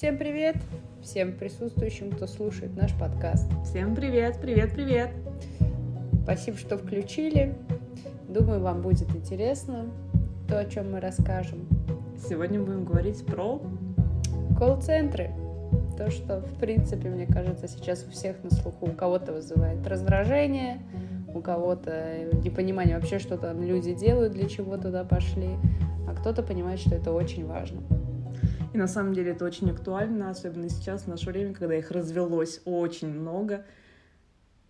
Всем привет! Всем присутствующим, кто слушает наш подкаст. Всем привет, привет, привет! Спасибо, что включили. Думаю, вам будет интересно то, о чем мы расскажем. Сегодня будем говорить про колл-центры. То, что, в принципе, мне кажется, сейчас у всех на слуху. У кого-то вызывает раздражение, у кого-то непонимание вообще, что там люди делают, для чего туда пошли, а кто-то понимает, что это очень важно. И на самом деле это очень актуально, особенно сейчас, в наше время, когда их развелось очень много.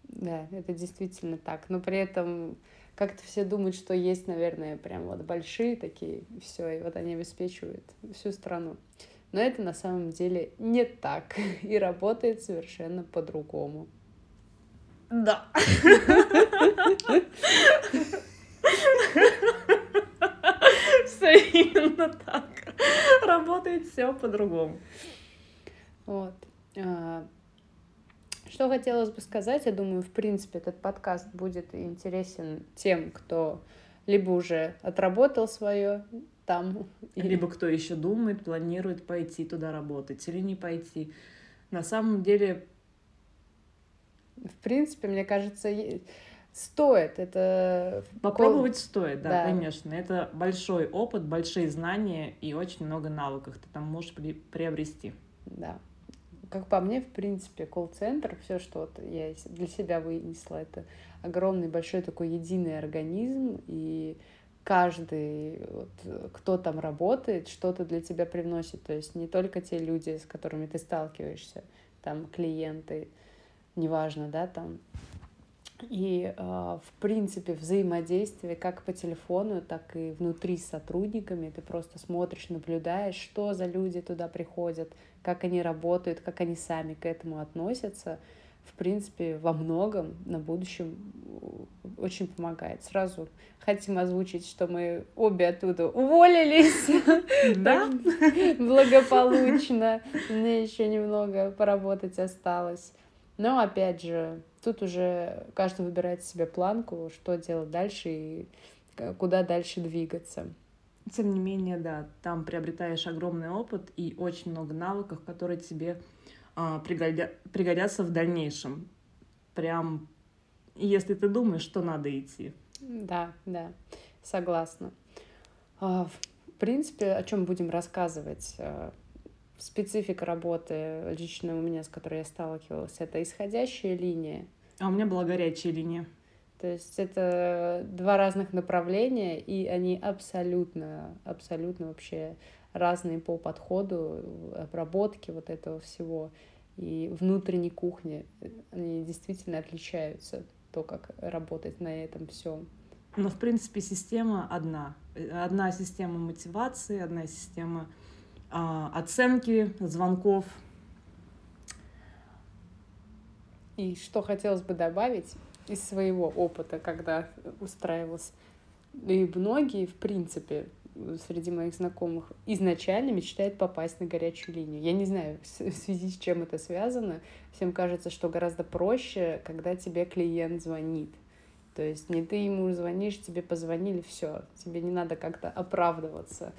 Да, это действительно так. Но при этом как-то все думают, что есть, наверное, прям вот большие такие, все, и вот они обеспечивают всю страну. Но это на самом деле не так и работает совершенно по-другому. Да. Все именно так. Работает все по-другому. Вот. А, что хотелось бы сказать, я думаю, в принципе, этот подкаст будет интересен тем, кто либо уже отработал свое там. Либо кто еще думает, планирует пойти туда работать или не пойти. На самом деле... В принципе, мне кажется, стоит. Это попробовать стоит, да, да, конечно. Это большой опыт, большие знания и очень много навыков ты там можешь при приобрести. Да. Как по мне, в принципе, колл-центр, все, что вот я для себя вынесла, это огромный большой такой единый организм, и каждый, вот, кто там работает, что-то для тебя привносит. То есть не только те люди, с которыми ты сталкиваешься, там клиенты, неважно, да, там. И, э, в принципе, взаимодействие как по телефону, так и внутри с сотрудниками. Ты просто смотришь, наблюдаешь, что за люди туда приходят, как они работают, как они сами к этому относятся — в принципе, во многом на будущем э, очень помогает. Сразу хотим озвучить, что мы обе оттуда уволились. Да? Благополучно. Мне еще немного поработать осталось. Но, опять же, тут уже каждый выбирает себе планку, что делать дальше и куда дальше двигаться. Тем не менее, да, там приобретаешь огромный опыт и очень много навыков, которые тебе а, пригодя... пригодятся в дальнейшем. Прям, если ты думаешь, что надо идти. Да, да, согласна. А, в принципе, о чем будем рассказывать? Специфика работы лично у меня, с которой я сталкивалась, это исходящая линия. А у меня была горячая линия. То есть это два разных направления, и они абсолютно, абсолютно вообще разные по подходу, обработке вот этого всего и внутренней кухни. Они действительно отличаются, то, как работать на этом всем. Но, в принципе, система одна. Одна система мотивации, одна система оценки, звонков. И что хотелось бы добавить из своего опыта, когда устраивалась, и многие, в принципе, среди моих знакомых изначально мечтает попасть на горячую линию. Я не знаю, в связи с чем это связано. Всем кажется, что гораздо проще, когда тебе клиент звонит. То есть не ты ему звонишь, тебе позвонили, все, тебе не надо как-то оправдываться.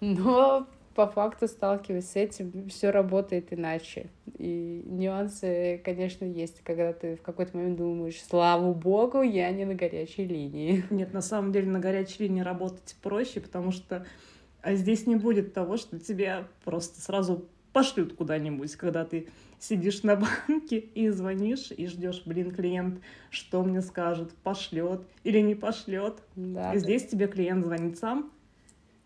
Но по факту, сталкиваясь с этим, все работает иначе. И нюансы, конечно, есть, когда ты в какой-то момент думаешь, слава богу, я не на горячей линии. Нет, на самом деле на горячей линии работать проще, потому что а здесь не будет того, что тебя просто сразу пошлют куда-нибудь, когда ты сидишь на банке и звонишь и ждешь, блин, клиент, что мне скажет, пошлет или не пошлет. Да, здесь да. тебе клиент звонит сам,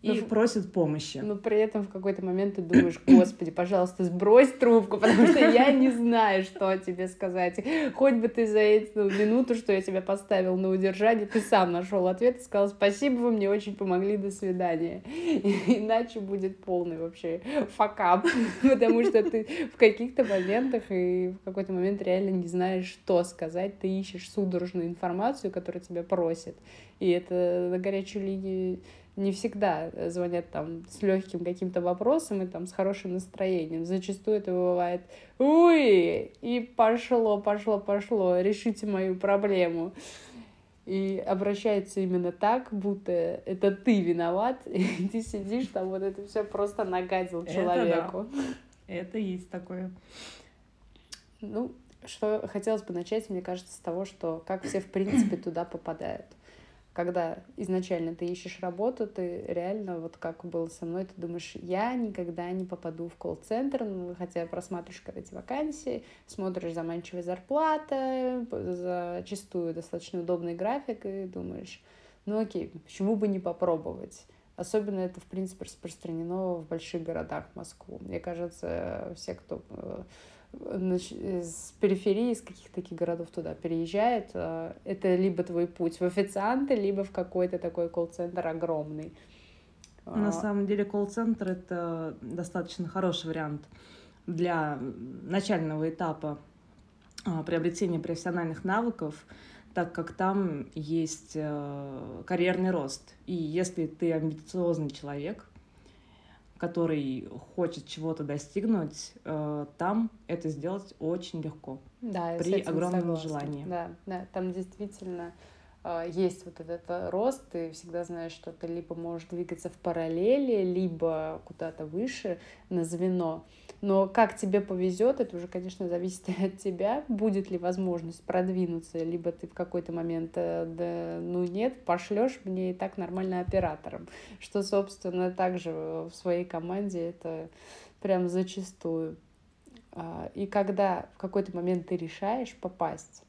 и но, просит помощи. Но при этом в какой-то момент ты думаешь, господи, пожалуйста, сбрось трубку, потому что я не знаю, что тебе сказать. Хоть бы ты за эту минуту, что я тебя поставил на удержание, ты сам нашел ответ и сказал, спасибо, вы мне очень помогли, до свидания. Иначе будет полный вообще факап, потому что ты в каких-то моментах и в какой-то момент реально не знаешь, что сказать, ты ищешь судорожную информацию, которую тебя просят. И это на горячую линию не всегда звонят там с легким каким-то вопросом и там с хорошим настроением. Зачастую это бывает «Уй!» и пошло, пошло, пошло, решите мою проблему. И обращается именно так, будто это ты виноват, и ты сидишь там, вот это все просто нагадил человеку. Это да. Это есть такое. Ну, что хотелось бы начать, мне кажется, с того, что как все, в принципе, туда попадают. Когда изначально ты ищешь работу, ты реально, вот как было со мной, ты думаешь, я никогда не попаду в колл-центр, ну, хотя просматриваешь когда эти вакансии, смотришь заманчивая зарплата, зачастую достаточно удобный график, и думаешь, ну окей, почему бы не попробовать? Особенно это, в принципе, распространено в больших городах Москву. Мне кажется, все, кто э, с периферии, из каких-то таких городов туда переезжает, э, это либо твой путь в официанты, либо в какой-то такой колл-центр огромный. На а. самом деле колл-центр — это достаточно хороший вариант для начального этапа а, приобретения профессиональных навыков, так как там есть э, карьерный рост. И если ты амбициозный человек, который хочет чего-то достигнуть, э, там это сделать очень легко. Да, при огромном согласна. желании. Да, да, там действительно есть вот этот рост, ты всегда знаешь, что ты либо можешь двигаться в параллели, либо куда-то выше на звено. Но как тебе повезет, это уже, конечно, зависит от тебя. Будет ли возможность продвинуться, либо ты в какой-то момент, э, да, ну нет, пошлешь мне и так нормально оператором. Что, собственно, также в своей команде это прям зачастую. А, и когда в какой-то момент ты решаешь попасть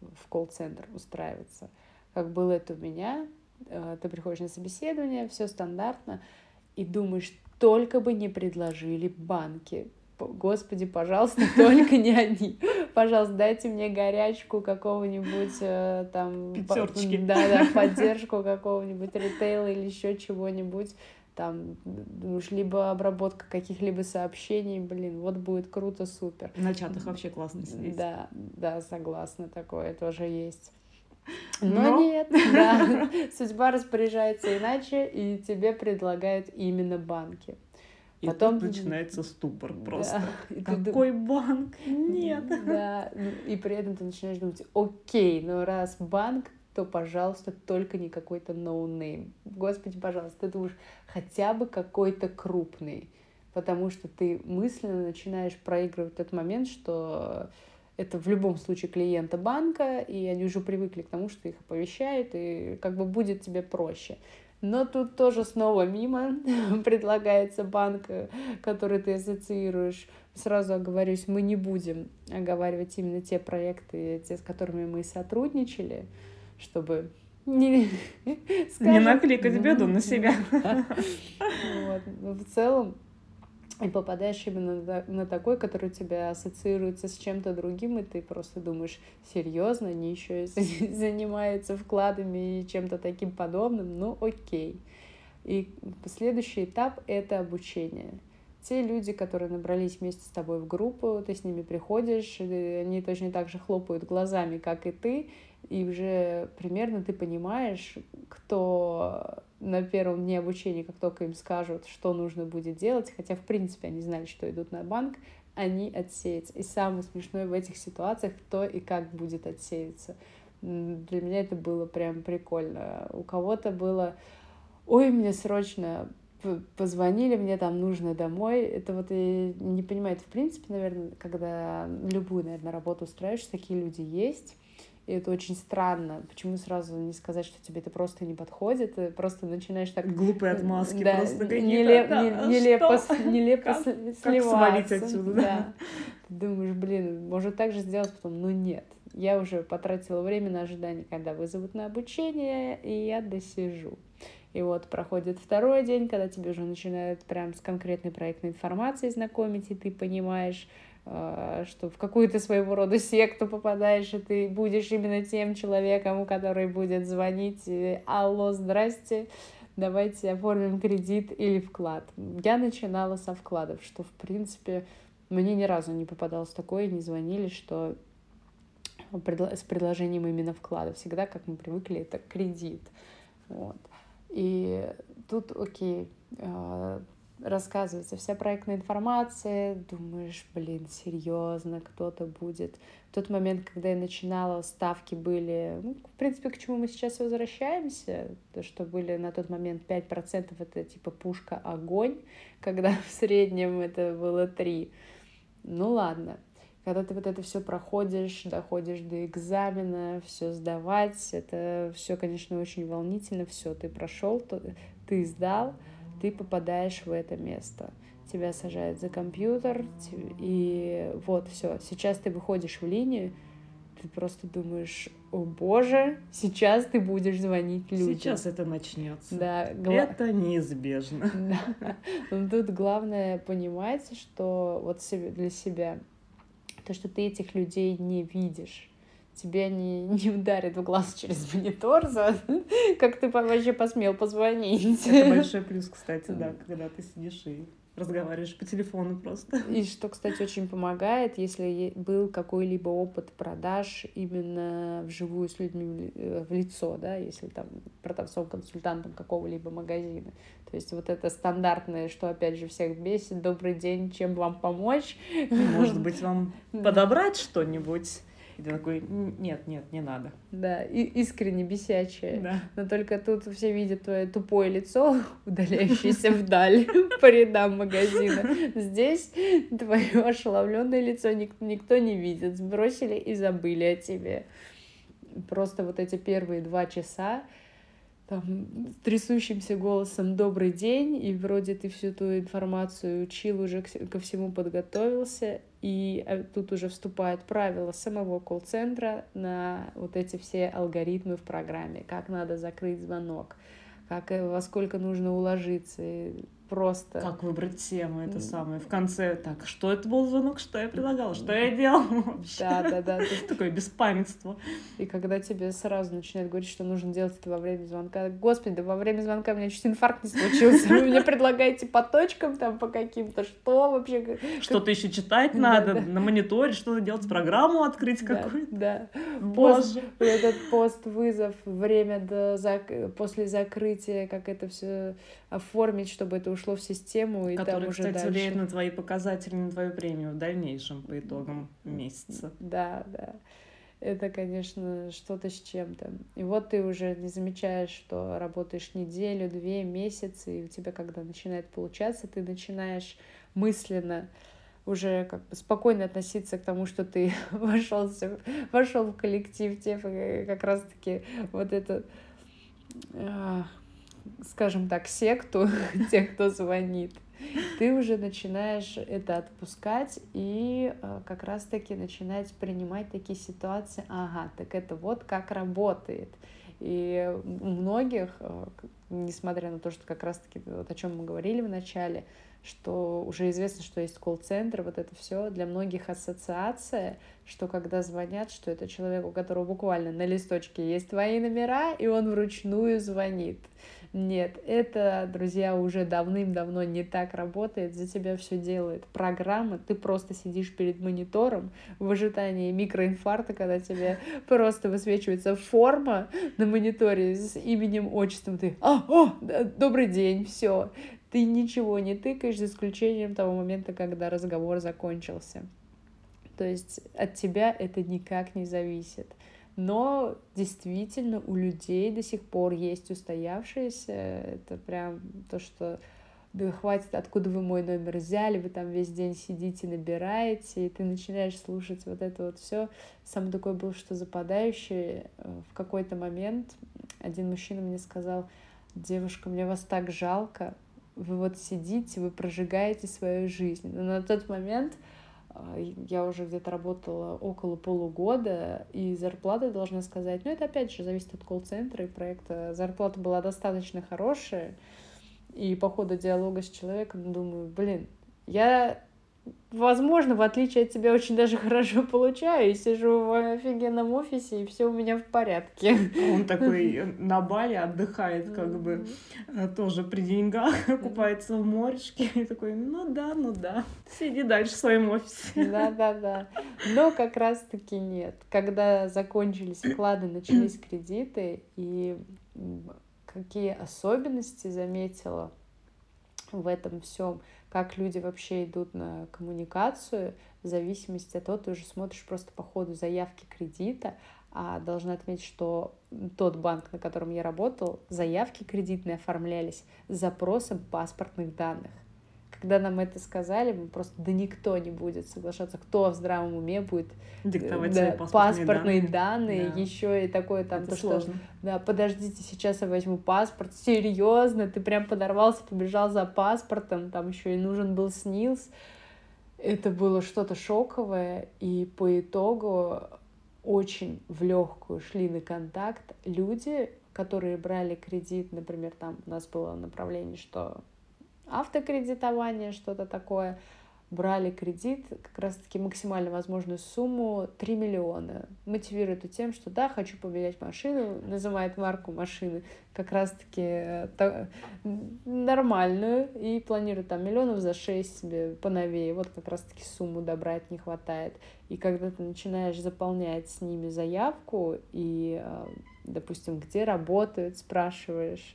в колл-центр, устраиваться, как было это у меня, э, ты приходишь на собеседование, все стандартно, и думаешь, только бы не предложили банки. Господи, пожалуйста, только не они. Пожалуйста, дайте мне горячку какого-нибудь э, там... Пятерочки. Да, да, поддержку какого-нибудь ритейла или еще чего-нибудь. Там, думаешь, либо обработка каких-либо сообщений, блин, вот будет круто, супер. На чатах вообще классно сидеть. Да, да, согласна, такое тоже есть. Но, Но нет, да, судьба распоряжается иначе, и тебе предлагают именно банки. И Потом тут начинается ступор просто. Да. Какой ты... банк? Нет. Да, ну, и при этом ты начинаешь думать, окей, ну раз банк, то, пожалуйста, только не какой-то no name. Господи, пожалуйста, ты думаешь, хотя бы какой-то крупный. Потому что ты мысленно начинаешь проигрывать тот момент, что это в любом случае клиента банка, и они уже привыкли к тому, что их оповещают, и как бы будет тебе проще. Но тут тоже снова мимо предлагается банк, который ты ассоциируешь. Сразу оговорюсь, мы не будем оговаривать именно те проекты, те, с которыми мы сотрудничали, чтобы не, не накликать беду на себя. Вот. Но в целом и попадаешь именно на, такой, который у тебя ассоциируется с чем-то другим, и ты просто думаешь, серьезно, они еще занимаются вкладами и чем-то таким подобным, ну окей. И следующий этап — это обучение. Те люди, которые набрались вместе с тобой в группу, ты с ними приходишь, они точно так же хлопают глазами, как и ты, и уже примерно ты понимаешь, кто на первом дне обучения, как только им скажут, что нужно будет делать, хотя, в принципе, они знали, что идут на банк, они отсеются. И самое смешное в этих ситуациях, кто и как будет отсеяться. Для меня это было прям прикольно. У кого-то было, ой, мне срочно позвонили, мне там нужно домой. Это вот и не понимаю, это в принципе, наверное, когда любую, наверное, работу устраиваешь, такие люди есть и это очень странно. Почему сразу не сказать, что тебе это просто не подходит? Ты просто начинаешь так... Глупые отмазки да, просто какие-то. Нелеп, да, не, нелепо, что? нелепо как, сливаться. Как отсюда, да. да. Ты думаешь, блин, может так же сделать потом? Ну нет. Я уже потратила время на ожидание, когда вызовут на обучение, и я досижу. И вот проходит второй день, когда тебе уже начинают прям с конкретной проектной информацией знакомить, и ты понимаешь, а, что в какую-то своего рода секту попадаешь, и ты будешь именно тем человеком, который будет звонить, алло, здрасте, давайте оформим кредит или вклад. Я начинала со вкладов, что, в принципе, мне ни разу не попадалось такое, не звонили, что с предложением именно вклада. Всегда, как мы привыкли, это кредит. Вот. И тут, окей, а, рассказывается вся проектная информация, думаешь, блин, серьезно, кто-то будет. В тот момент, когда я начинала, ставки были, ну, в принципе, к чему мы сейчас возвращаемся, то, что были на тот момент 5%, это типа пушка огонь, когда в среднем это было 3. Ну ладно, когда ты вот это все проходишь, доходишь до экзамена, все сдавать, это все, конечно, очень волнительно, все, ты прошел, ты сдал, ты попадаешь в это место. Тебя сажают за компьютер, и вот все. Сейчас ты выходишь в линию, ты просто думаешь, о боже, сейчас ты будешь звонить людям. Сейчас это начнется. Да, гла... Это неизбежно. Да. Но тут главное понимать, что вот для себя, то, что ты этих людей не видишь тебе не, не ударит в глаз через монитор за как ты вообще посмел позвонить. Это большой плюс, кстати, да, когда ты сидишь и разговариваешь по телефону просто. И что, кстати, очень помогает, если был какой-либо опыт продаж именно вживую с людьми в э, лицо, да, если там продавцом, консультантом какого-либо магазина. То есть вот это стандартное, что опять же всех бесит. Добрый день, чем вам помочь? Может быть, вам подобрать что-нибудь? И ты такой, нет, нет, не надо. Да, и искренне бесячее. Да. Но только тут все видят твое тупое лицо, удаляющееся вдаль по рядам магазина. Здесь твое ошеломленное лицо никто не видит. Сбросили и забыли о тебе. Просто вот эти первые два часа там, трясущимся голосом «добрый день», и вроде ты всю ту информацию учил, уже ко всему подготовился, и э, тут уже вступают правила самого колл-центра на вот эти все алгоритмы в программе, как надо закрыть звонок, как, э, во сколько нужно уложиться, просто... Как выбрать тему, это самое. В конце, так, что это был звонок, что я предлагала, что я делала вообще. Да, да, да. Такое беспамятство. И когда тебе сразу начинают говорить, что нужно делать это во время звонка. Господи, да во время звонка у меня чуть инфаркт не случился. Вы мне предлагаете по точкам там, по каким-то, что вообще? Что-то еще читать надо, на мониторе что-то делать, программу открыть какую-то. Да. Боже. Этот пост-вызов, время до после закрытия, как это все оформить, чтобы это ушло в систему, и Который, там уже кстати, дальше... влияет на твои показатели, на твою премию в дальнейшем по итогам месяца. Да, да. Это, конечно, что-то с чем-то. И вот ты уже не замечаешь, что работаешь неделю, две, месяцы, и у тебя, когда начинает получаться, ты начинаешь мысленно уже как бы спокойно относиться к тому, что ты вошел, вошел в коллектив, тебе как раз-таки вот это а, скажем так, секту тех, кто звонит, ты уже начинаешь это отпускать и э, как раз-таки начинать принимать такие ситуации, ага, так это вот как работает. И у многих, э, несмотря на то, что как раз-таки вот о чем мы говорили в начале, что уже известно, что есть колл-центр, вот это все для многих ассоциация, что когда звонят, что это человек, у которого буквально на листочке есть твои номера, и он вручную звонит. Нет, это, друзья, уже давным-давно не так работает. За тебя все делает программа. Ты просто сидишь перед монитором в ожидании микроинфаркта, когда тебе просто высвечивается форма на мониторе с именем, отчеством. Ты, а, о, добрый день, все. Ты ничего не тыкаешь, за исключением того момента, когда разговор закончился. То есть от тебя это никак не зависит. Но действительно у людей до сих пор есть устоявшиеся. Это прям то, что да хватит, откуда вы мой номер взяли, вы там весь день сидите, набираете, и ты начинаешь слушать вот это вот все. Сам такой был, что западающий. Э, в какой-то момент один мужчина мне сказал, девушка, мне вас так жалко, вы вот сидите, вы прожигаете свою жизнь. Но на тот момент я уже где-то работала около полугода, и зарплата, должна сказать, ну, это опять же зависит от колл-центра и проекта. Зарплата была достаточно хорошая, и по ходу диалога с человеком думаю, блин, я возможно, в отличие от тебя, очень даже хорошо получаю. И сижу в офигенном офисе, и все у меня в порядке. Он такой на Бали отдыхает, как бы э, тоже при деньгах, купается в морешке. И такой, ну да, ну да, сиди дальше в своем офисе. Да, да, да. Но как раз-таки нет. Когда закончились вклады, начались кредиты, и какие особенности заметила в этом всем, как люди вообще идут на коммуникацию, в зависимости от того, ты уже смотришь просто по ходу заявки кредита, а должна отметить, что тот банк, на котором я работал, заявки кредитные оформлялись с запросом паспортных данных. Когда нам это сказали, мы просто, да никто не будет соглашаться, кто в здравом уме будет э, диктовать да, паспортные, паспортные данные, данные Да. еще и такое там, Это то, сложно. что, да, подождите, сейчас я возьму паспорт, серьезно, ты прям подорвался, побежал за паспортом, там еще и нужен был СНИЛС, это было что-то шоковое, и по итогу очень в легкую шли на контакт люди, которые брали кредит, например, там у нас было направление, что автокредитование, что-то такое, брали кредит, как раз-таки максимально возможную сумму 3 миллиона. Мотивирует тем, что да, хочу поменять машину, называет марку машины как раз-таки э, та- нормальную и планирует там миллионов за 6 себе поновее. Вот как раз-таки сумму добрать не хватает. И когда ты начинаешь заполнять с ними заявку и, э, допустим, где работают, спрашиваешь,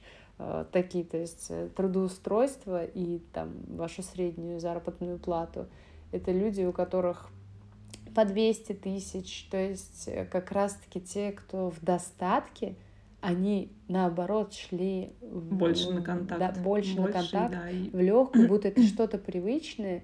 такие, то есть э, трудоустройство и там вашу среднюю заработную плату. Это люди, у которых по 200 тысяч, то есть э, как раз-таки те, кто в достатке, они наоборот шли в- Больше на контакт. да, больше, на Больше, контакт, да, и в легкую, будто это что-то привычное.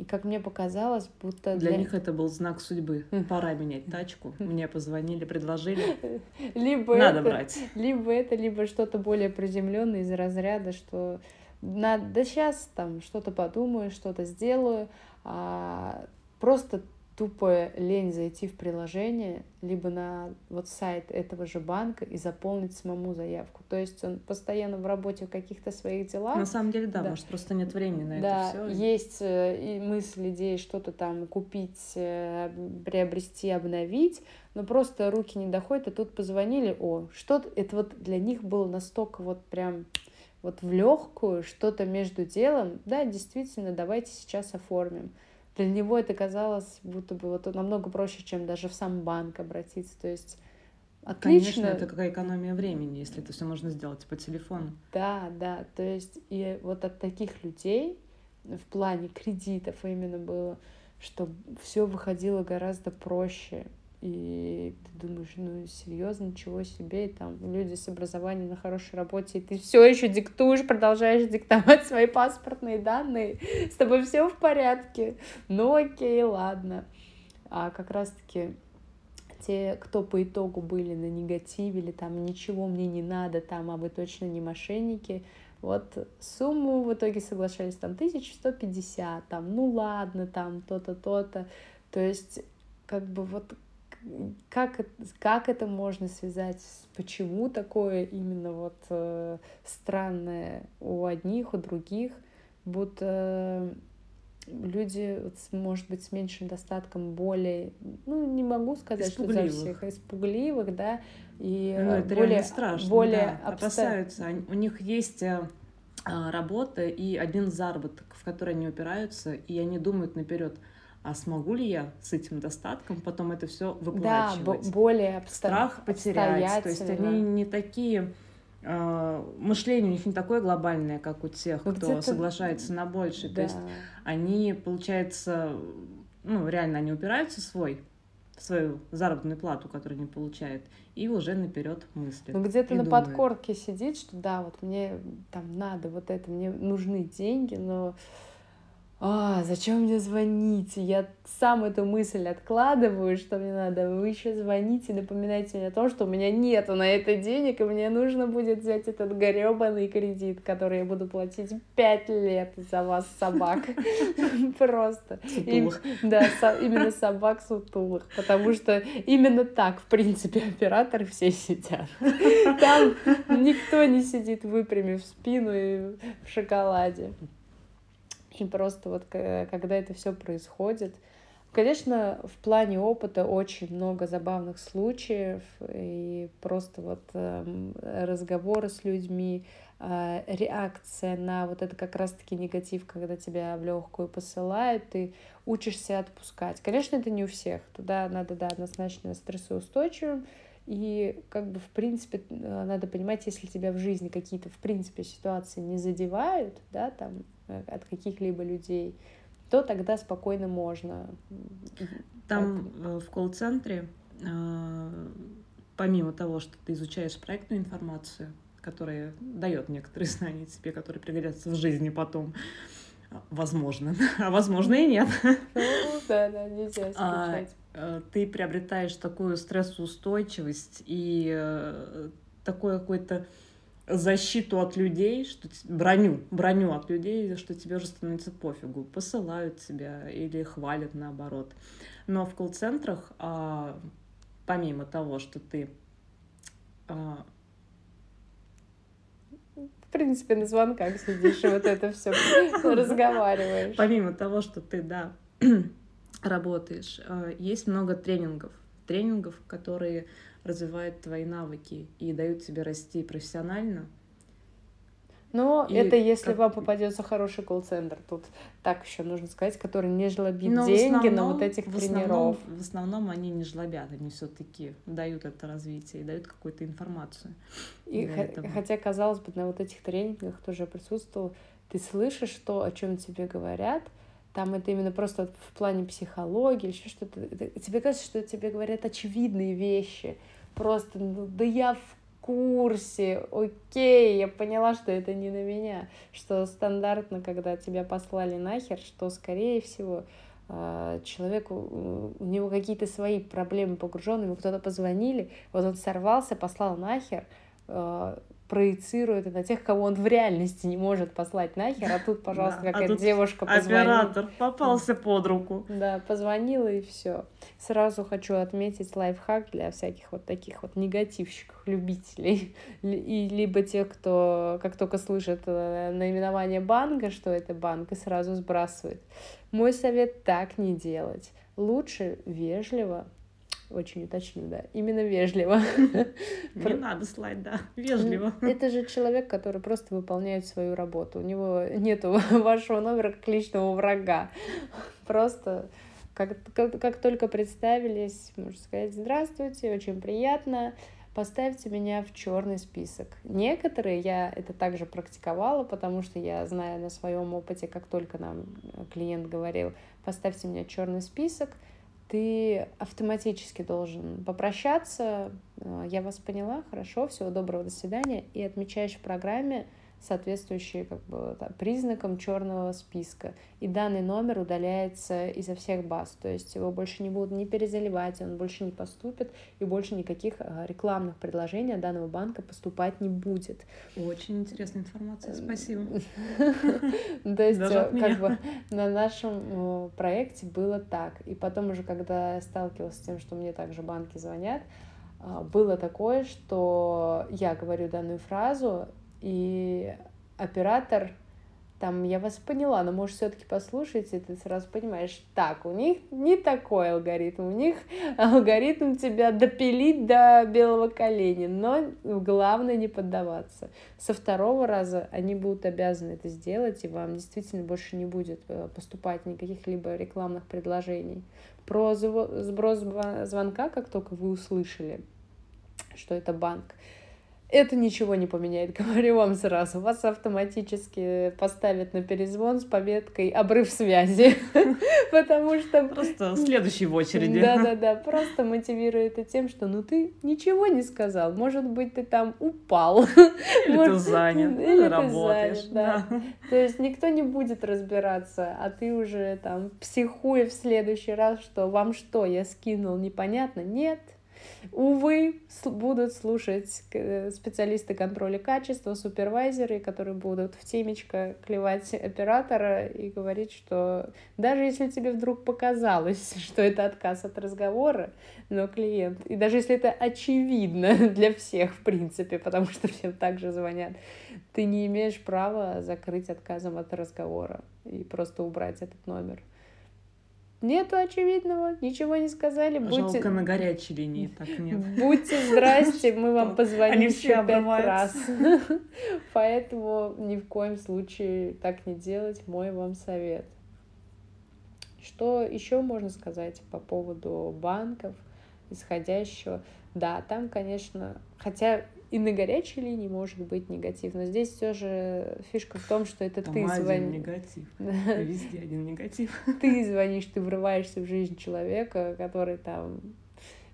И как мне показалось, будто Для них это был знак судьбы. Пора менять тачку. Мне позвонили, предложили. либо Надо это, брать. либо это, либо что-то более приземленное из разряда, что надо, да сейчас там что-то подумаю, что-то сделаю, а просто тупо лень зайти в приложение, либо на вот сайт этого же банка и заполнить самому заявку. То есть он постоянно в работе в каких-то своих делах. На самом деле, да, Да. может, просто нет времени на да, это все. есть э, и мысль, идея что-то там купить, э, приобрести, обновить, но просто руки не доходят, а тут позвонили, о, что-то, это вот для них было настолько вот прям вот в легкую, что-то между делом, да, действительно, давайте сейчас оформим. Для него это казалось будто бы вот намного проще, чем даже в сам банк обратиться, то есть отлично. Конечно, это какая экономия времени, если это все можно сделать по телефону. Да, да, то есть и вот от таких людей в плане кредитов именно было, что все выходило гораздо проще. И ты думаешь, ну серьезно, ничего себе, и там люди с образованием на хорошей работе, и ты все еще диктуешь, продолжаешь диктовать свои паспортные данные, с тобой все в порядке. Ну окей, ладно. А как раз-таки те, кто по итогу были на негативе, или там ничего мне не надо, там, а вы точно не мошенники, вот сумму в итоге соглашались там 1150, там, ну ладно, там то-то, то-то. То есть, как бы вот как, как это можно связать, почему такое именно вот э, странное у одних, у других, будто люди, вот с- может быть, с меньшим достатком более, ну, не могу сказать, что за всех, испугливых, да, и Ну, э, это более, реально страшно. более да. обста- Опасаются. У них есть э, а, работа и один заработок, в который они упираются, и они думают наперед, а смогу ли я с этим достатком потом это все Да, выплачивать? бо- более обста- Страх потерять. То есть они не такие э, мышление у них не такое глобальное, как у тех, Ну, кто соглашается на больше. То Да. есть они, получается, ну, реально они упираются в свой, в свою заработную плату, которую они получают, и уже наперед мыслят. Ну, где-то на думают. подкорке сидит, что да, вот мне там надо вот это, мне нужны деньги, но а, зачем мне звонить? Я сам эту мысль откладываю, что мне надо. Вы еще звоните, напоминайте мне о том, что у меня нету на это денег, и мне нужно будет взять этот гребаный кредит, который я буду платить пять лет за вас, собак. Просто. Да, именно собак сутулых, потому что именно так, в принципе, операторы все сидят. Там никто не сидит выпрямив спину и в шоколаде. И просто вот когда это все происходит, конечно, в плане опыта очень много забавных случаев и просто вот эм, разговоры с людьми, э, реакция на вот это как раз-таки негатив, когда тебя в легкую посылают, ты учишься отпускать. Конечно, это не у всех. Туда надо, да, однозначно стрессоустойчивым И как бы в принципе э, надо понимать, если тебя в жизни какие-то в принципе ситуации не задевают, да, там э, от каких-либо людей, то тогда спокойно можно. Там Это... в колл-центре, помимо того, что ты изучаешь проектную информацию, которая дает некоторые знания тебе, которые пригодятся в жизни потом, возможно, а возможно и нет. Ну, да, да, нельзя а, э, Ты приобретаешь такую стрессоустойчивость и э, такое какое-то защиту от людей, что броню, броню от людей, что тебе уже становится пофигу, посылают тебя или хвалят наоборот. Но в колл-центрах, а, помимо того, что ты а, в принципе, на звонках сидишь и вот это все разговариваешь. Помимо того, что ты, да, работаешь, э, есть много тренингов. Тренингов, которые развивают твои навыки и дают тебе расти профессионально – но и это если как... вам попадется хороший колл-центр. Тут так еще нужно сказать, который не жлобит но деньги основном, на вот этих в тренеров. Основном, в основном они не жлобят, они все-таки дают это развитие и дают какую-то информацию. И х- хотя, казалось бы, на вот этих тренингах тоже присутствовал, ты слышишь то, о чем тебе говорят, там это именно просто в плане психологии еще что-то. Тебе кажется, что тебе говорят очевидные вещи. Просто, ну, да я в курсе, окей, я поняла, что это не на меня, что стандартно, когда тебя послали нахер, что, скорее всего, а, человеку, у него какие-то свои проблемы погруженные, ему кто-то позвонили, вот он сорвался, послал нахер, а, проецирует это на тех, кого он в реальности не может послать нахер, а тут, пожалуйста, да, какая-то а девушка позвонила. Оператор попался под руку. Да, позвонила и все. Сразу хочу отметить лайфхак для всяких вот таких вот негативщиков, любителей, и либо тех, кто как только слышит э, наименование банка, что это банк, и сразу сбрасывает. Мой совет так не делать. Лучше вежливо очень уточню, да, именно вежливо. Не надо слать, да, вежливо. Это же человек, который просто выполняет свою работу. У него нету вашего номера как личного врага. Просто как, как, как только представились, можно сказать, здравствуйте, очень приятно, поставьте меня в черный список. Некоторые я это также практиковала, потому что я знаю на своем опыте, как только нам клиент говорил, поставьте меня в черный список, ты автоматически должен попрощаться. «Э, я вас поняла, хорошо, всего доброго, до свидания. И отмечаешь в программе соответствующие как бы, да, признакам черного списка. И данный номер удаляется изо всех баз. То есть его больше не будут не перезаливать, он больше не поступит, и больше никаких э, рекламных предложений от данного банка поступать не будет. Очень интересная информация, спасибо. То есть э, как бы на нашем э, проекте было так. И потом уже, когда я сталкивалась с тем, что мне также банки звонят, было такое, что я говорю данную фразу, и оператор там, я вас поняла, но, может, все-таки послушайте, ты сразу понимаешь, так, у них не такой алгоритм, у них алгоритм тебя допилить до белого колени, но главное не поддаваться. Со второго раза они будут обязаны это сделать, и вам действительно больше не будет э, поступать никаких либо рекламных предложений. Про сброс звонка, как только вы услышали, что это банк, это ничего не поменяет, говорю вам сразу. Вас автоматически поставят на перезвон с пометкой «обрыв связи», потому что... Просто следующий в очереди. Да-да-да, просто мотивирует это тем, что ну ты ничего не сказал, может быть, ты там упал. Или ты занят, или работаешь. да. То есть никто не будет разбираться, а ты уже там психуя в следующий раз, что вам что, я скинул, непонятно? Нет, Увы, будут слушать э, специалисты контроля качества, супервайзеры, которые будут в темечко клевать оператора и говорить, что даже если тебе вдруг показалось, что это отказ от разговора, но клиент, и даже если это очевидно для всех, в принципе, потому что всем также звонят, ты не имеешь права закрыть отказом от разговора и просто убрать этот номер. Нету очевидного, ничего не сказали. Будьте... Жалко на горячей линии, так нет. Будьте здрасте, мы вам позвоним еще пять раз. Поэтому ни в коем случае так не делать, мой вам совет. Что еще можно сказать по поводу банков? исходящего. Да, там, конечно, хотя и на горячей линии может быть негатив, но здесь все же фишка в том, что это Там ты один звонишь. негатив. Везде один негатив. Ты звонишь, ты врываешься в жизнь человека, который там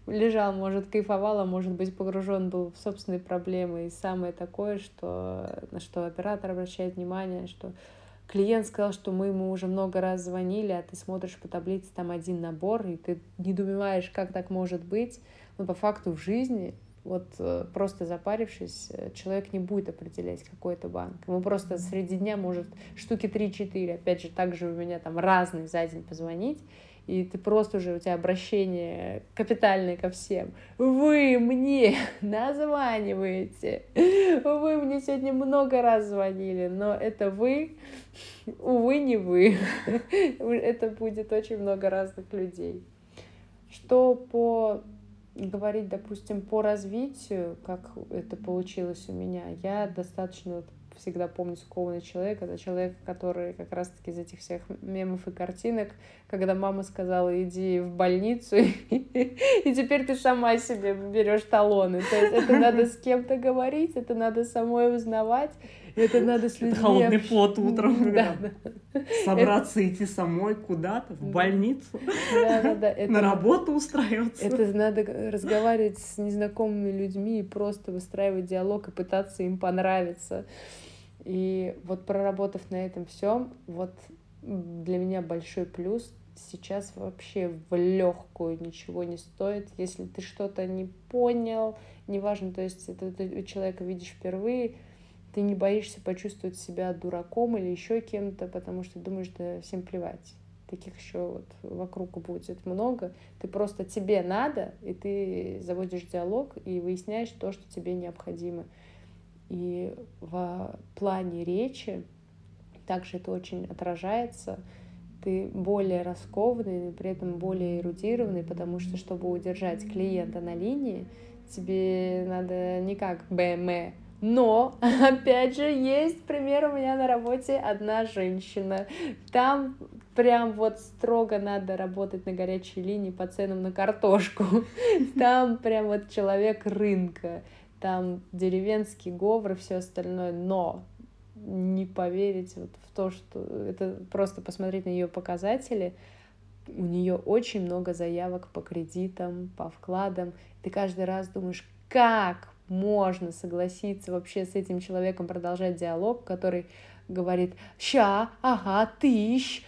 лежал, может, кайфовал, а может быть, погружен был в собственные проблемы. И самое такое, что, на что оператор обращает внимание, что клиент сказал, что мы ему уже много раз звонили, а ты смотришь по таблице, там один набор, и ты недоумеваешь, как так может быть. Но по факту в жизни вот э, просто запарившись, э, человек не будет определять какой-то банк. Ему просто среди дня может штуки 3-4, опять же, также у меня там разные за день позвонить, и ты просто уже, у тебя обращение капитальное ко всем. Вы мне названиваете. Вы мне сегодня много раз звонили, но это вы, увы, не вы. Это будет очень много разных людей. Что по говорить, допустим, по развитию, как это получилось у меня, я достаточно всегда помню скованный человек. Это человек, который как раз-таки из этих всех мемов и картинок, когда мама сказала, иди в больницу, и теперь ты сама себе берешь талоны. То есть это надо с кем-то говорить, это надо самой узнавать. Это надо с Это холодный пот утром. Да, да. Собраться это... идти самой куда-то, в больницу. Да, да, да. Это... На работу устраиваться. Это надо разговаривать с незнакомыми людьми и просто выстраивать диалог и пытаться им понравиться. И вот проработав на этом всем, вот для меня большой плюс сейчас вообще в легкую ничего не стоит. Если ты что-то не понял, неважно, то есть это ты человека видишь впервые, ты не боишься почувствовать себя дураком или еще кем-то, потому что думаешь, да всем плевать. Таких еще вот вокруг будет много. Ты просто тебе надо, и ты заводишь диалог и выясняешь то, что тебе необходимо. И в плане речи также это очень отражается. Ты более раскованный, но при этом более эрудированный, потому что, чтобы удержать клиента на линии, тебе надо не как БМ но, опять же, есть пример у меня на работе одна женщина. Там прям вот строго надо работать на горячей линии по ценам на картошку. Там прям вот человек рынка. Там деревенский говор и все остальное. Но не поверить вот в то, что это просто посмотреть на ее показатели, у нее очень много заявок по кредитам, по вкладам. Ты каждый раз думаешь, как можно согласиться вообще с этим человеком продолжать диалог, который говорит «ща, ага, тысяч»,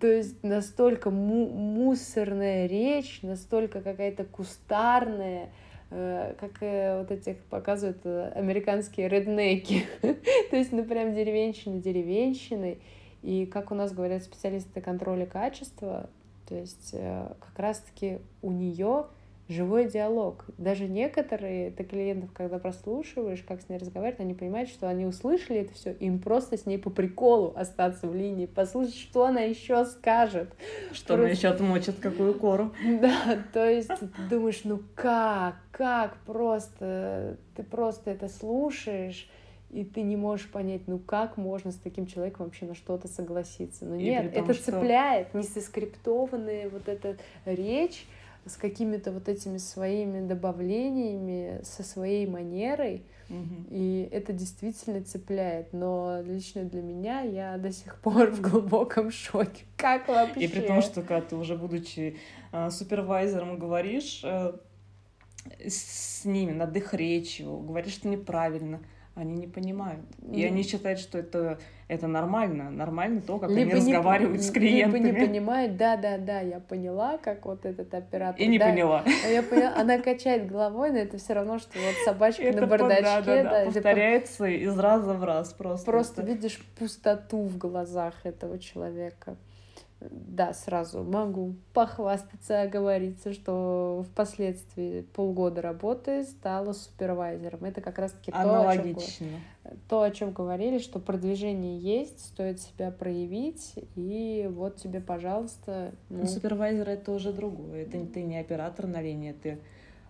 то есть настолько му мусорная речь, настолько какая-то кустарная, э, как э, вот этих показывают э, американские реднеки. то есть, ну, прям деревенщина деревенщины. И как у нас говорят специалисты контроля качества, то есть э, как раз-таки у нее живой диалог. Даже некоторые ты клиентов, когда прослушиваешь, как с ней разговаривать, они понимают, что они услышали это все, им просто с ней по приколу остаться в линии, послушать, что она еще скажет. Что просто... она еще отмочит, какую кору. Да, то есть ты думаешь, ну как, как просто, ты просто это слушаешь, и ты не можешь понять, ну как можно с таким человеком вообще на что-то согласиться. Но и нет, том, это что... цепляет, не соскриптованная вот эта речь, с какими-то вот этими своими добавлениями, со своей манерой. Угу. И это действительно цепляет. Но лично для меня я до сих пор в глубоком шоке. Как вообще? И при том, что когда ты уже будучи э, супервайзером говоришь э, с ними над их речью, говоришь что неправильно, они не понимают. И они считают, что это, это нормально. Нормально то, как либо они разговаривают не, с клиентами. Либо не понимают, да-да-да, я поняла, как вот этот оператор. И не да, поняла. Я поняла. Она качает головой, но это все равно, что вот собачка это на бардачке. Да, да, да, повторяется из раза в раз просто. Просто видишь пустоту в глазах этого человека да, сразу могу похвастаться, оговориться, что впоследствии полгода работы стала супервайзером. Это как раз-таки то, о чем, то, о чем говорили, что продвижение есть, стоит себя проявить, и вот тебе, пожалуйста. Ну... супервайзер это уже другое. Это ты не оператор на линии, ты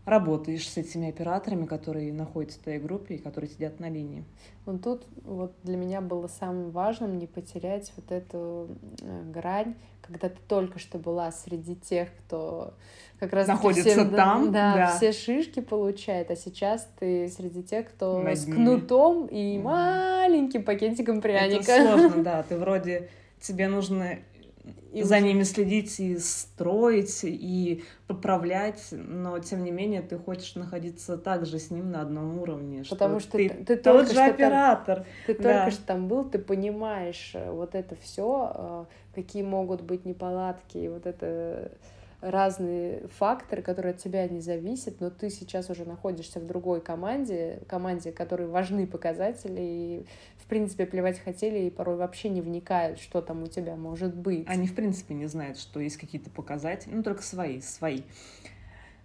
работаешь с этими операторами, которые находятся в твоей группе и которые сидят на линии. Ну тут вот для меня было самым важным не потерять вот эту э, грань, когда ты только что была среди тех, кто как раз находится все, там, да, да, все шишки получает, а сейчас ты среди тех, кто Над с кнутом и маленьким пакетиком пряника. Это сложно, да, ты вроде тебе нужно и за ними следить и строить, и поправлять, но тем не менее ты хочешь находиться также с ним на одном уровне. Потому что, что ты, ты тот же оператор. Там, ты да. только что там был, ты понимаешь э, вот это все, э, какие могут быть неполадки, и вот это разные факторы, которые от тебя не зависят, но ты сейчас уже находишься в другой команде, команде, которой важны показатели, и, в принципе, плевать хотели, и порой вообще не вникают, что там у тебя может быть. Они, в принципе, не знают, что есть какие-то показатели, ну, только свои, свои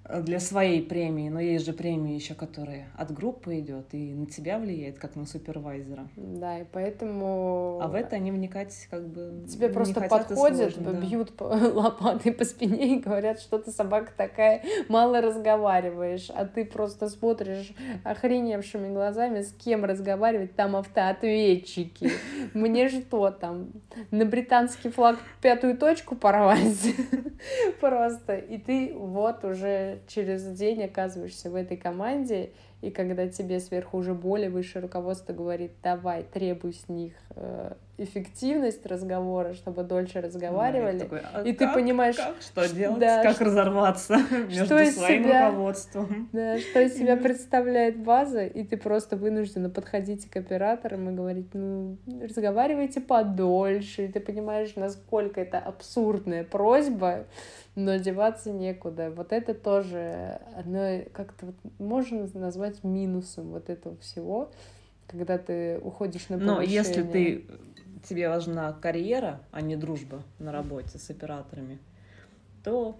для своей премии, но есть же премии еще, которые от группы идет и на тебя влияет, как на супервайзера. Да, и поэтому... А в это они вникать как бы Тебе просто подходят, сложно, бьют да. лопатой по спине и говорят, что ты собака такая, мало разговариваешь, а ты просто смотришь охреневшими глазами, с кем разговаривать, там автоответчики. Мне что там, на британский флаг пятую точку порвать? Просто. И ты вот уже через день оказываешься в этой команде, и когда тебе сверху уже более высшее руководство говорит, давай, требуй с них э, эффективность разговора, чтобы дольше разговаривали, да, и, такой, а и как, ты понимаешь, как, что делать, да, как разорваться между что своим себя, руководством. Да, что из себя представляет база, и ты просто вынуждена подходить к операторам и говорить, ну, разговаривайте подольше, и ты понимаешь, насколько это абсурдная просьба, но деваться некуда. Вот это тоже одно, как-то вот можно назвать минусом вот этого всего, когда ты уходишь на повышение. Но если ты тебе важна карьера, а не дружба на работе с операторами, то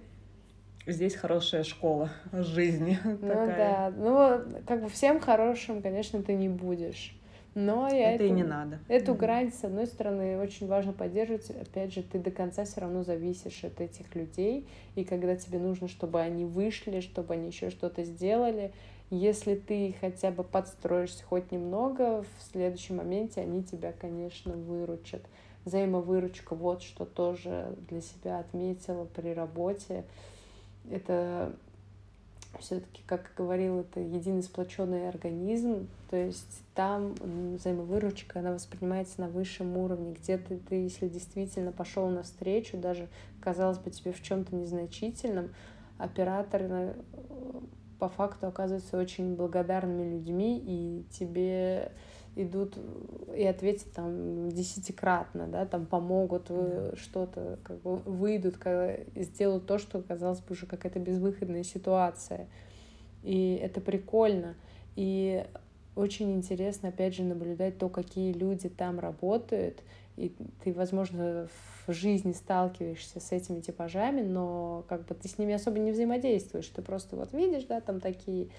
здесь хорошая школа жизни. Ну такая. да, ну как бы всем хорошим, конечно, ты не будешь. Но я это эту, и не надо. Эту mm-hmm. грань, с одной стороны, очень важно поддерживать. Опять же, ты до конца все равно зависишь от этих людей. И когда тебе нужно, чтобы они вышли, чтобы они еще что-то сделали, если ты хотя бы подстроишься хоть немного, в следующем моменте они тебя, конечно, выручат. Взаимовыручка, вот что тоже для себя отметила при работе. Это все-таки, как говорил, это единый сплоченный организм, то есть там взаимовыручка, она воспринимается на высшем уровне, где-то ты, если действительно пошел навстречу, даже, казалось бы, тебе в чем-то незначительном, оператор по факту оказываются очень благодарными людьми, и тебе идут и ответят там десятикратно, да, там помогут, mm что-то, как бы выйдут, сделают то, что казалось бы уже какая-то безвыходная ситуация. И это прикольно. И очень интересно, опять же, наблюдать то, какие люди там работают. И ты, возможно, в жизни сталкиваешься с этими типажами, но как бы ты с ними особо не взаимодействуешь. Ты просто вот видишь, да, там такие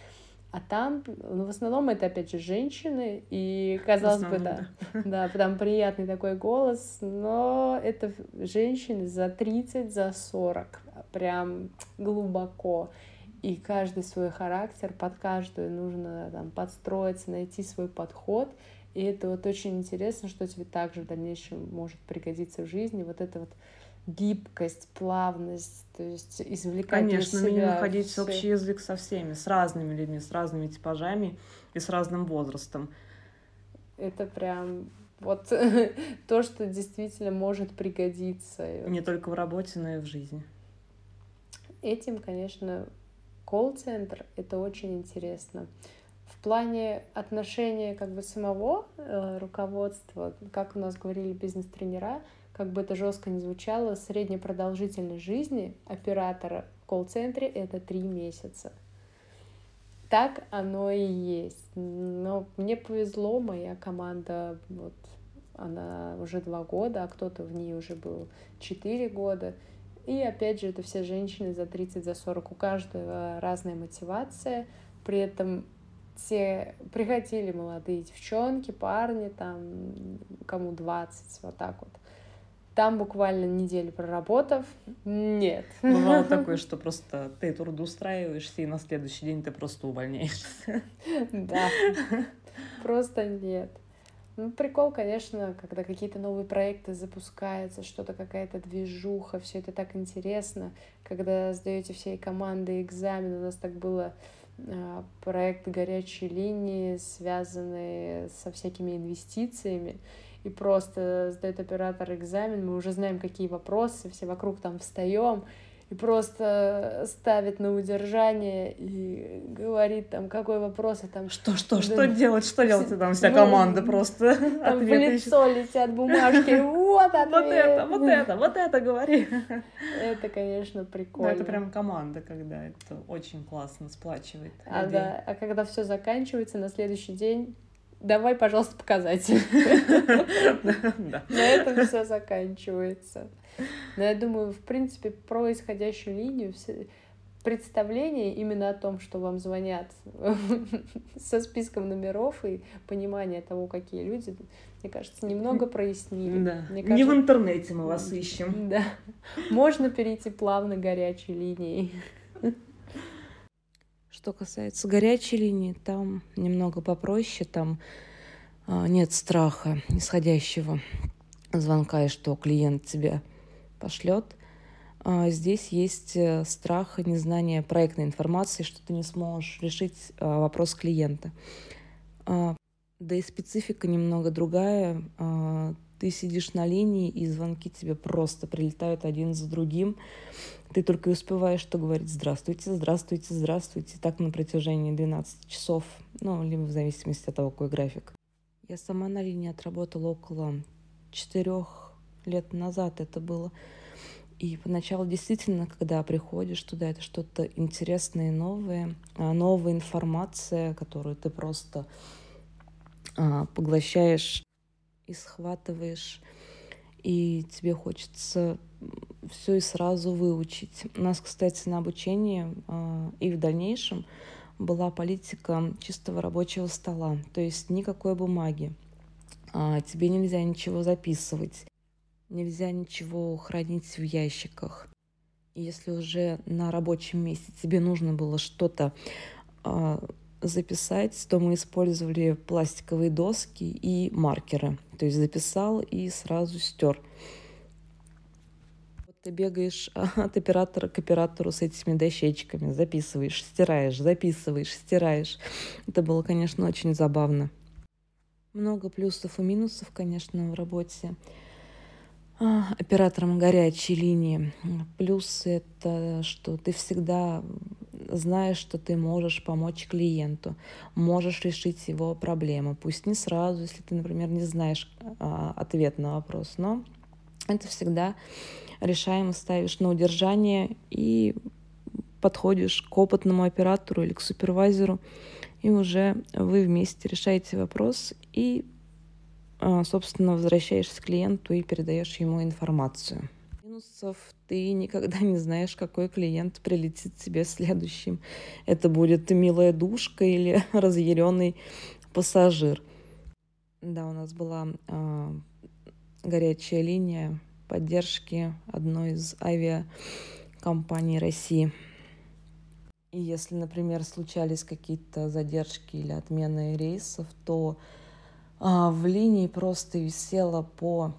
а там, ну, в основном это, опять же, женщины, и, казалось бы, да, да, там приятный такой голос, но это женщины за 30, за 40, прям глубоко. И каждый свой характер, под каждую нужно там подстроиться, найти свой подход. И это вот очень интересно, что тебе также в дальнейшем может пригодиться в жизни. Вот это вот гибкость, плавность, то есть извлекать Конечно, себя находить все. общий язык со всеми, с разными людьми, с разными типажами и с разным возрастом. Это прям вот то, что действительно может пригодиться. Не только в работе, но и в жизни. Этим, конечно, колл-центр — это очень интересно. В плане отношения как бы самого э, руководства, как у нас говорили бизнес-тренера, как бы это жестко не звучало, средняя продолжительность жизни оператора в колл-центре это три месяца. Так оно и есть. Но мне повезло, моя команда, вот, она уже два года, а кто-то в ней уже был четыре года. И опять же, это все женщины за 30, за 40. У каждого разная мотивация. При этом все приходили молодые девчонки, парни, там, кому 20, вот так вот Там буквально неделю проработав, нет. Бывало такое, что просто ты трудоустраиваешься, и на следующий день ты просто увольняешься. Да, просто нет. Ну, прикол, конечно, когда какие-то новые проекты запускаются, что-то какая-то движуха, все это так интересно. Когда сдаете всей командой экзамен, у нас так было проект горячей линии, связанный со всякими инвестициями. И просто сдает оператор экзамен, мы уже знаем, какие вопросы, все вокруг там встаем, и просто ставит на удержание и говорит там, какой вопрос, а там... Что, что, да, что делать, что делать, и там вся ну, команда просто Там в лицо летят бумажки, вот ответ. Вот это, вот это, вот это говори. Это, конечно, прикольно. Да, это прям команда, когда это очень классно сплачивает А, да, а когда все заканчивается, на следующий день давай, пожалуйста, показатель. На этом все заканчивается. Но я думаю, в принципе, про исходящую линию представление именно о том, что вам звонят со списком номеров и понимание того, какие люди, мне кажется, немного прояснили. Да. Мне кажется, Не в интернете мы вас ищем. Да. Можно перейти плавно горячей линией. Что касается горячей линии, там немного попроще, там а, нет страха исходящего звонка, и что клиент тебя пошлет. А, здесь есть э, страх и незнание проектной информации, что ты не сможешь решить а, вопрос клиента. Да и специфика немного другая. Ты сидишь на линии, и звонки тебе просто прилетают один за другим. Ты только и успеваешь что говорить «здравствуйте, здравствуйте, здравствуйте». Так на протяжении 12 часов, ну, либо в зависимости от того, какой график. Я сама на линии отработала около четырех лет назад это было. И поначалу действительно, когда приходишь туда, это что-то интересное и новое, а, новая информация, которую ты просто а, поглощаешь и схватываешь, и тебе хочется все и сразу выучить. У нас, кстати, на обучении а, и в дальнейшем была политика чистого рабочего стола, то есть никакой бумаги. А, тебе нельзя ничего записывать, нельзя ничего хранить в ящиках. если уже на рабочем месте тебе нужно было что-то записать, то мы использовали пластиковые доски и маркеры. То есть записал и сразу стер. Вот ты бегаешь от оператора к оператору с этими дощечками, записываешь, стираешь, записываешь, стираешь. Это было, конечно, очень забавно. Много плюсов и минусов, конечно, в работе а, оператором горячей линии. Плюс это, что ты всегда знаешь, что ты можешь помочь клиенту, можешь решить его проблему. Пусть не сразу, если ты, например, не знаешь а, ответ на вопрос, но это всегда решаемо ставишь на удержание и подходишь к опытному оператору или к супервайзеру, и уже вы вместе решаете вопрос и, а, собственно, возвращаешься к клиенту и передаешь ему информацию минусов ты никогда не знаешь, какой клиент прилетит тебе следующим. Это будет милая душка или разъяренный пассажир. Да, у нас была э, горячая линия поддержки одной из авиакомпаний России. И если, например, случались какие-то задержки или отмены рейсов, то а, в линии просто висело по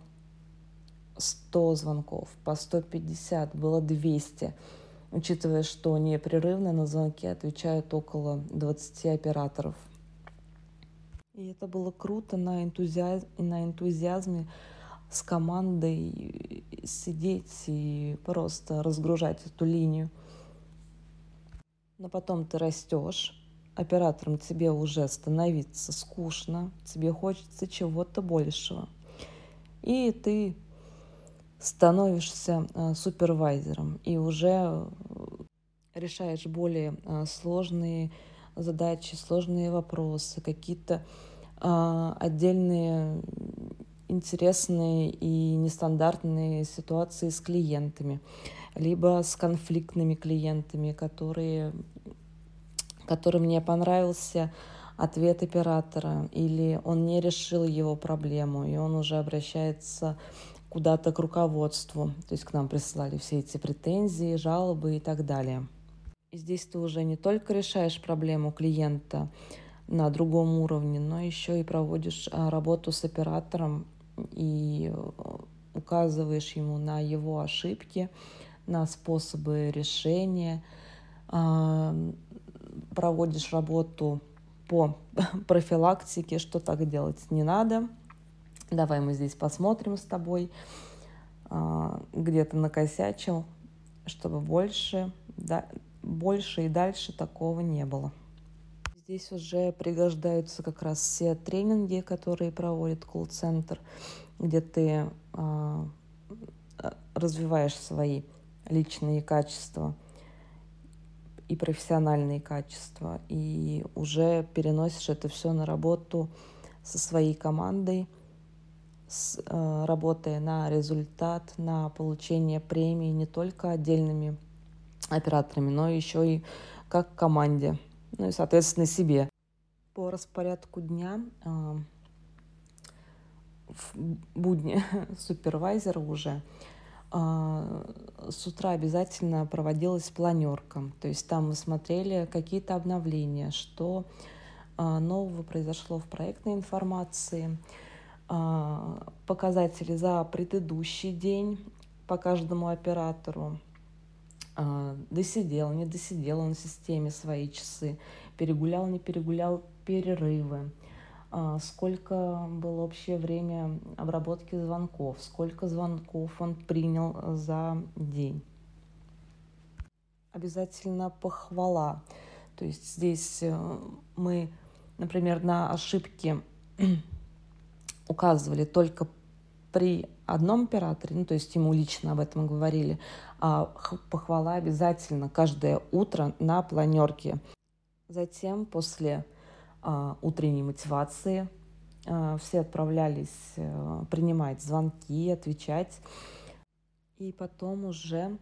100 звонков, по 150, было 200, учитывая, что непрерывно на звонки отвечают около 20 операторов. И это было круто на, энтузиаз... на энтузиазме с командой сидеть и просто разгружать эту линию. Но потом ты растешь, оператором тебе уже становиться скучно, тебе хочется чего-то большего. И ты становишься э, супервайзером и уже э, решаешь более э, сложные задачи, сложные вопросы, какие-то отдельные интересные и нестандартные ситуации с клиентами, либо с конфликтными клиентами, которые, которым не понравился ответ оператора, или он не решил его проблему, и он уже обращается куда-то к руководству. То есть к нам присылали все эти претензии, жалобы и так далее. И здесь ты уже не только решаешь проблему клиента на другом уровне, но еще и проводишь а, работу с оператором и указываешь ему на его ошибки, на способы решения, а, проводишь работу по профилактике, что так делать не надо. Давай мы здесь посмотрим с тобой, а, где то накосячил, чтобы больше, да, больше и дальше такого не было. Здесь уже пригождаются как раз все тренинги, которые проводит колл-центр, где ты э, развиваешь свои личные качества и профессиональные качества, и уже переносишь это все на работу со своей командой, с, э, работая на результат, на получение премии не только отдельными операторами, но еще и как команде, ну и, соответственно, себе. По распорядку дня э, в будни супервайзера уже э, с утра обязательно проводилась планерка. То есть там мы смотрели какие-то обновления, что э, нового произошло в проектной информации, показатели за предыдущий день по каждому оператору, а, досидел, не досидел он в системе свои часы, перегулял, не перегулял перерывы, а, сколько было общее время обработки звонков, сколько звонков он принял за день. Обязательно похвала. То есть здесь э, мы, например, на ошибки указывали только при одном операторе, ну, то есть ему лично об этом говорили, а похвала обязательно каждое утро на планерке. Затем после а, утренней мотивации а, все отправлялись а, принимать звонки, отвечать. И потом уже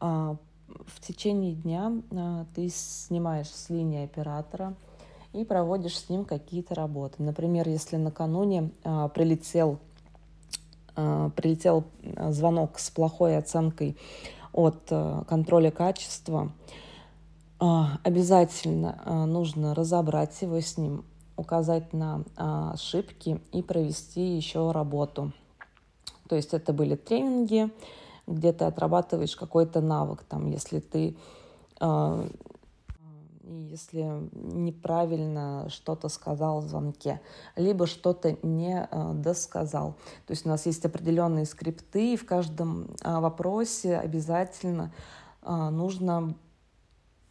а, в течение дня а, ты снимаешь с линии оператора и проводишь с ним какие-то работы. Например, если накануне а, прилетел а, прилетел а, звонок с плохой оценкой от контроля качества, обязательно нужно разобрать его с ним, указать на ошибки и провести еще работу. То есть это были тренинги, где ты отрабатываешь какой-то навык. Там, если ты если неправильно что-то сказал в звонке, либо что-то не э, досказал. То есть у нас есть определенные скрипты, и в каждом э, вопросе обязательно э, нужно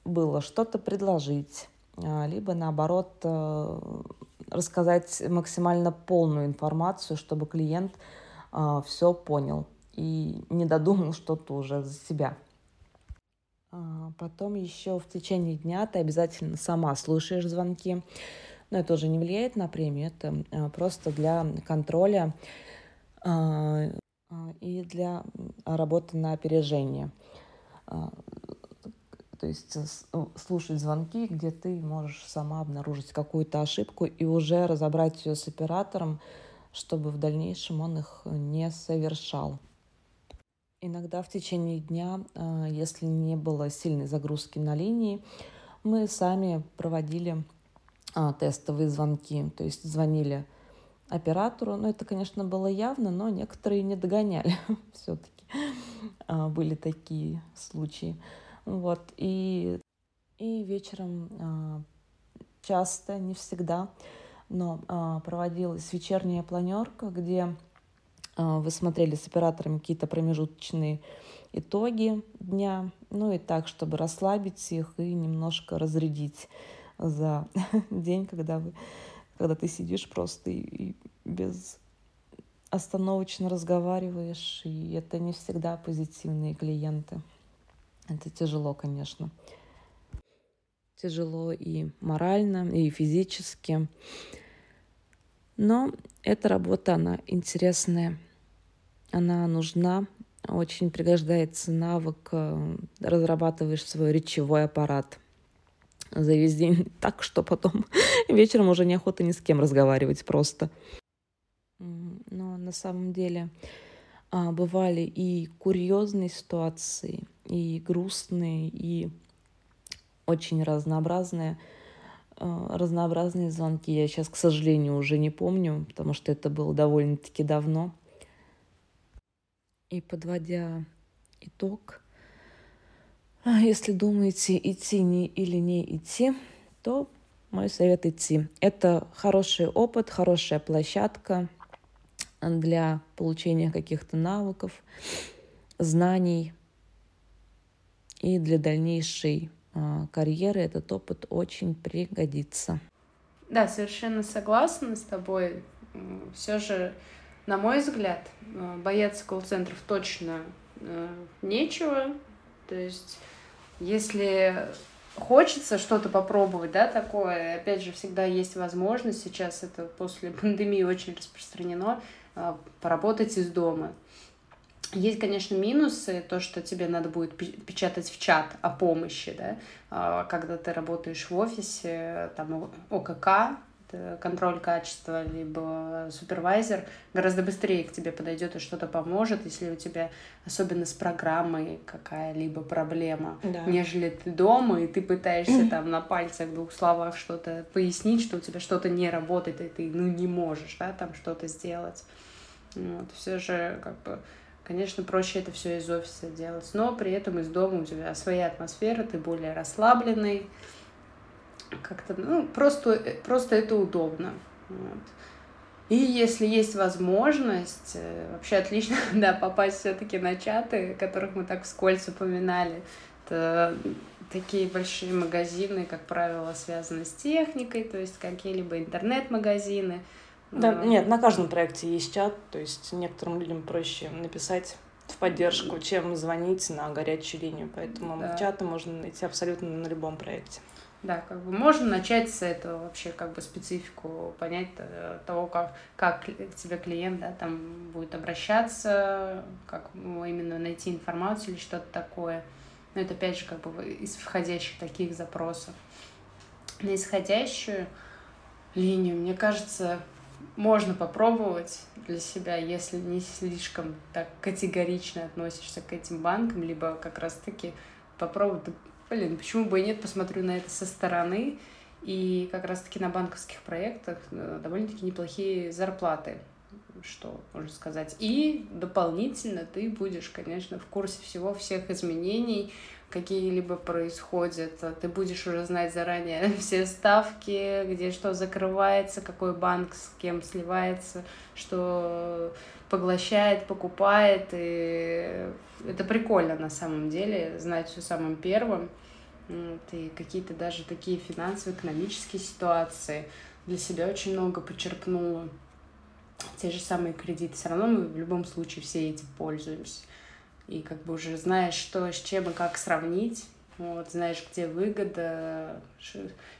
было что-то предложить, либо наоборот рассказать максимально полную информацию, чтобы клиент все понял и не додумал что-то уже за себя. А, потом еще в течение дня ты обязательно сама слушаешь звонки. Но это тоже не влияет на премию, это а, просто для контроля а, и для работы на опережение. То есть слушать звонки, где ты можешь сама обнаружить какую-то ошибку и уже разобрать ее с оператором, чтобы в дальнейшем он их не совершал. Иногда в течение дня, а, если не было сильной загрузки на линии, мы сами проводили а, тестовые звонки, то есть звонили оператору. Ну, это, конечно, было явно, но некоторые не догоняли все-таки. А, были такие случаи. Вот. И, и вечером часто, не всегда, но проводилась вечерняя планерка, где а, вы смотрели с операторами какие-то промежуточные итоги дня, ну и так, чтобы расслабить их и немножко разрядить за день, когда, вы, когда ты сидишь просто и, и без остановочно разговариваешь, и это не всегда позитивные клиенты. Это тяжело, конечно. Тяжело и морально, и физически. Но эта работа, она интересная. Она нужна, очень пригождается навык, э, разрабатываешь свой речевой аппарат. За весь день так, что потом вечером уже неохота ни с кем разговаривать просто. Но на самом деле А, бывали и курьезные ситуации, и грустные, и очень разнообразные, разнообразные звонки. Я сейчас, к сожалению, уже не помню, потому что это было довольно-таки давно. И подводя итог, а, если думаете, идти не или не идти, то мой совет идти. Это хороший опыт, хорошая площадка для получения каких-то навыков, знаний. И для дальнейшей а, карьеры этот опыт очень пригодится. Да, совершенно согласна с тобой. Все же, на мой взгляд, а, бояться колл-центров точно а, нечего. То есть, если хочется что-то попробовать, да, такое, опять же, всегда есть возможность, сейчас это после пандемии очень распространено, а, поработать из дома. Есть, конечно, минусы, то, что тебе надо будет печатать в чат о помощи, да, а, когда ты работаешь в офисе, там, ОКК, контроль качества, либо супервайзер гораздо быстрее к тебе подойдет и что-то поможет, если у тебя особенно с программой какая-либо проблема, да. нежели ты дома, и ты пытаешься там на пальцах, в двух словах что-то пояснить, что у тебя что-то не работает, и ты ну не можешь, да, там что-то сделать. Вот, все же как бы Конечно, проще это все из офиса делать, но при этом из дома у тебя своя атмосфера, ты более расслабленный, как-то, ну, просто, э, просто это удобно. Вот. И если есть возможность, э, вообще отлично, да, попасть все-таки на чаты, которых мы так вскользь упоминали, это такие большие магазины, как правило, связаны с техникой, то есть какие-либо интернет-магазины. Да, нет, на каждом проекте есть чат, то есть некоторым людям проще написать в поддержку, чем звонить на горячую линию, поэтому да. чаты можно найти абсолютно на любом проекте. Да, как бы можно начать с этого вообще как бы специфику, понять э, того, как, как к тебе клиент да, там будет обращаться, как именно найти информацию или что-то такое. Но это опять же как бы из входящих таких запросов. На исходящую линию, мне кажется, можно попробовать для себя, если не слишком так категорично относишься к этим банкам, либо как раз-таки попробовать блин, почему бы и нет, посмотрю на это со стороны. И как раз-таки на банковских проектах э, довольно-таки неплохие зарплаты, что можно сказать. И дополнительно ты будешь, конечно, в курсе всего, всех изменений, какие-либо происходят. Ты будешь уже знать заранее все ставки, где что закрывается, какой банк с кем сливается, что поглощает, покупает. И это прикольно на самом деле, знать все самым первым. Вот, и какие-то даже такие финансовые, экономические ситуации для себя очень много почерпнула. Те же самые кредиты. Все равно мы в любом случае все этим пользуемся. И как бы уже знаешь, что с чем и как сравнить. Вот, знаешь, где выгода,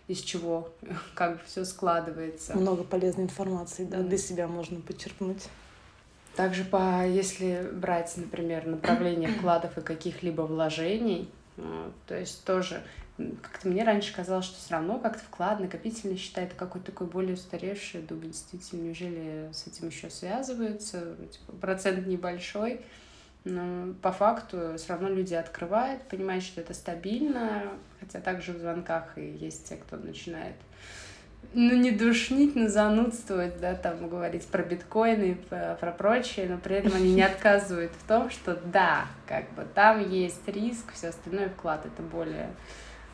из чего, как все складывается. Много полезной информации, да, для себя можно почерпнуть. Также по, если брать, например, направление вкладов и каких-либо вложений, то есть тоже как-то мне раньше казалось, что все равно как-то вклад, накопительный счета это какой-то такой более устаревший, думаю, действительно, неужели с этим еще связываются, типа, процент небольшой, но по факту все равно люди открывают, понимают, что это стабильно, хотя также в звонках и есть те, кто начинает ну, не душнить, но занудствовать, да, там, говорить про биткоины, про, про прочее, но при этом они не отказывают в том, что да, как бы там есть риск, все остальное вклад это более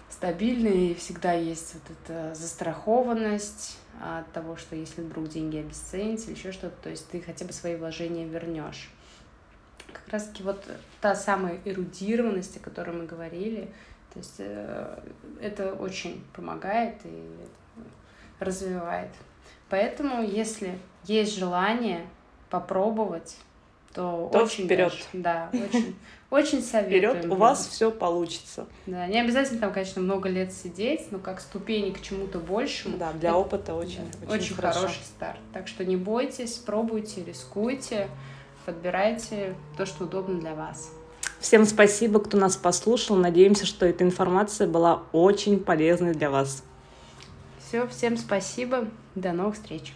стабильный, и всегда есть вот эта застрахованность от того, что если вдруг деньги обесценятся или еще что-то, то есть ты хотя бы свои вложения вернешь. Как раз таки вот та самая эрудированность, о которой мы говорили, то есть э, это очень помогает, и развивает. Поэтому, если есть желание попробовать, то, то очень вперед. да, очень, очень советую. Вперед, у вас все получится. Да, не обязательно там, конечно, много лет сидеть, но как ступени к чему-то большему. Да, для опыта очень, да, очень, очень хорошо. хороший старт. Так что не бойтесь, пробуйте, рискуйте, подбирайте то, что удобно для вас. Всем спасибо, кто нас послушал. Надеемся, что эта информация была очень полезной для вас. Все, всем спасибо. До новых встреч.